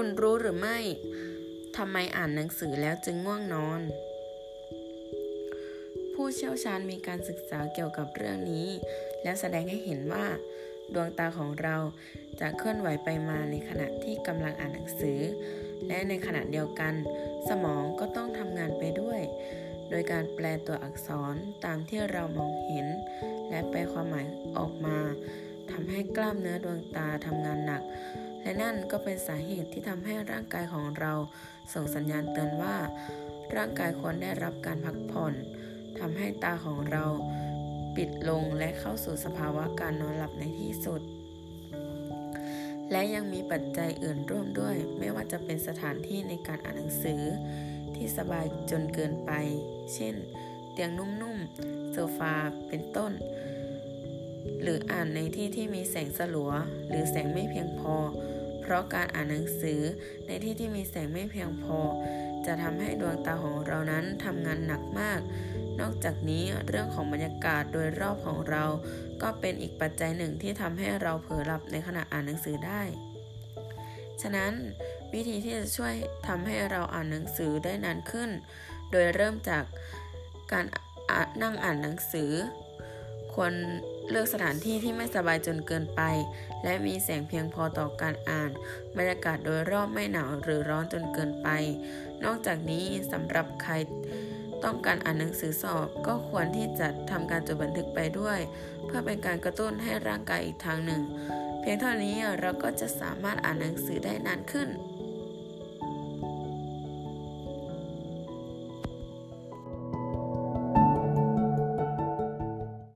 คุณรู้หรือไม่ทำไมอ่านหนังสือแล้วจึงง่วงนอน ผู้เชี่ยวชาญมีการศึกษาเกี่ยวกับเรื่องนี้ และแสดงให้เห็นว่า ดวงตาของเราจะเคลื่อนไหวไปมาในขณะที่กำลังอ่านหนังสือ และในขณะเดียวกัน สมองก็ต้องทำงานไปด้วย โดยการแปลตัวอักษรตามที่เรามองเห็น และแปลความหมายออกมาทำให้กล้ามเนื้อดวงตาทำงานหนัก และนั่นก็เป็นสาเหตุที่ทำให้ร่างกายของเราส่งสัญญาณเตือนว่า ร่างกายควรได้รับการพักผ่อนทำให้ตาของเราปิดลงและเข้าสู่สภาวะการนอนหลับในที่สุด และยังมีปัจจัยอื่นร่วมด้วย ไม่ว่าจะเป็นสถานที่ในการอ่านหนังสือ ที่สบายจนเกินไป เช่น เตียงนุ่มๆโซฟาเป็นต้น หรืออ่านในที่ที่มีแสงสลัว หรือแสงไม่เพียงพอ เพราะการอ่านหนังสือในที่ที่มีแสงไม่เพียงพอ จะทำให้ดวงตาของเรานั้นทำงานหนักมาก นอกจากนี้เรื่องของบรรยากาศโดยรอบของเรา ก็เป็นอีกปัจจัยหนึ่งที่ทำให้เราเผลอหลับในขณะอ่านหนังสือได้ ฉะนั้นวิธีที่จะช่วยทำให้เราอ่านหนังสือได้นานขึ้น โดยเริ่มจากการนั่งอ่านหนังสือ ควร เลือกสถานที่ที่ไม่สบายจนเกินไป และมีแสงเพียงพอต่อการอ่าน บรรยากาศโดยรอบไม่หนาวหรือร้อนจนเกินไป นอกจากนี้สำหรับใครต้องการอ่านหนังสือสอบก็ควรที่จะทำการจดบันทึกไปด้วย เพื่อเป็นการกระตุ้นให้ร่างกายอีกทางหนึ่ง เพียงเท่านี้เราก็จะสามารถอ่านหนังสือได้นานขึ้น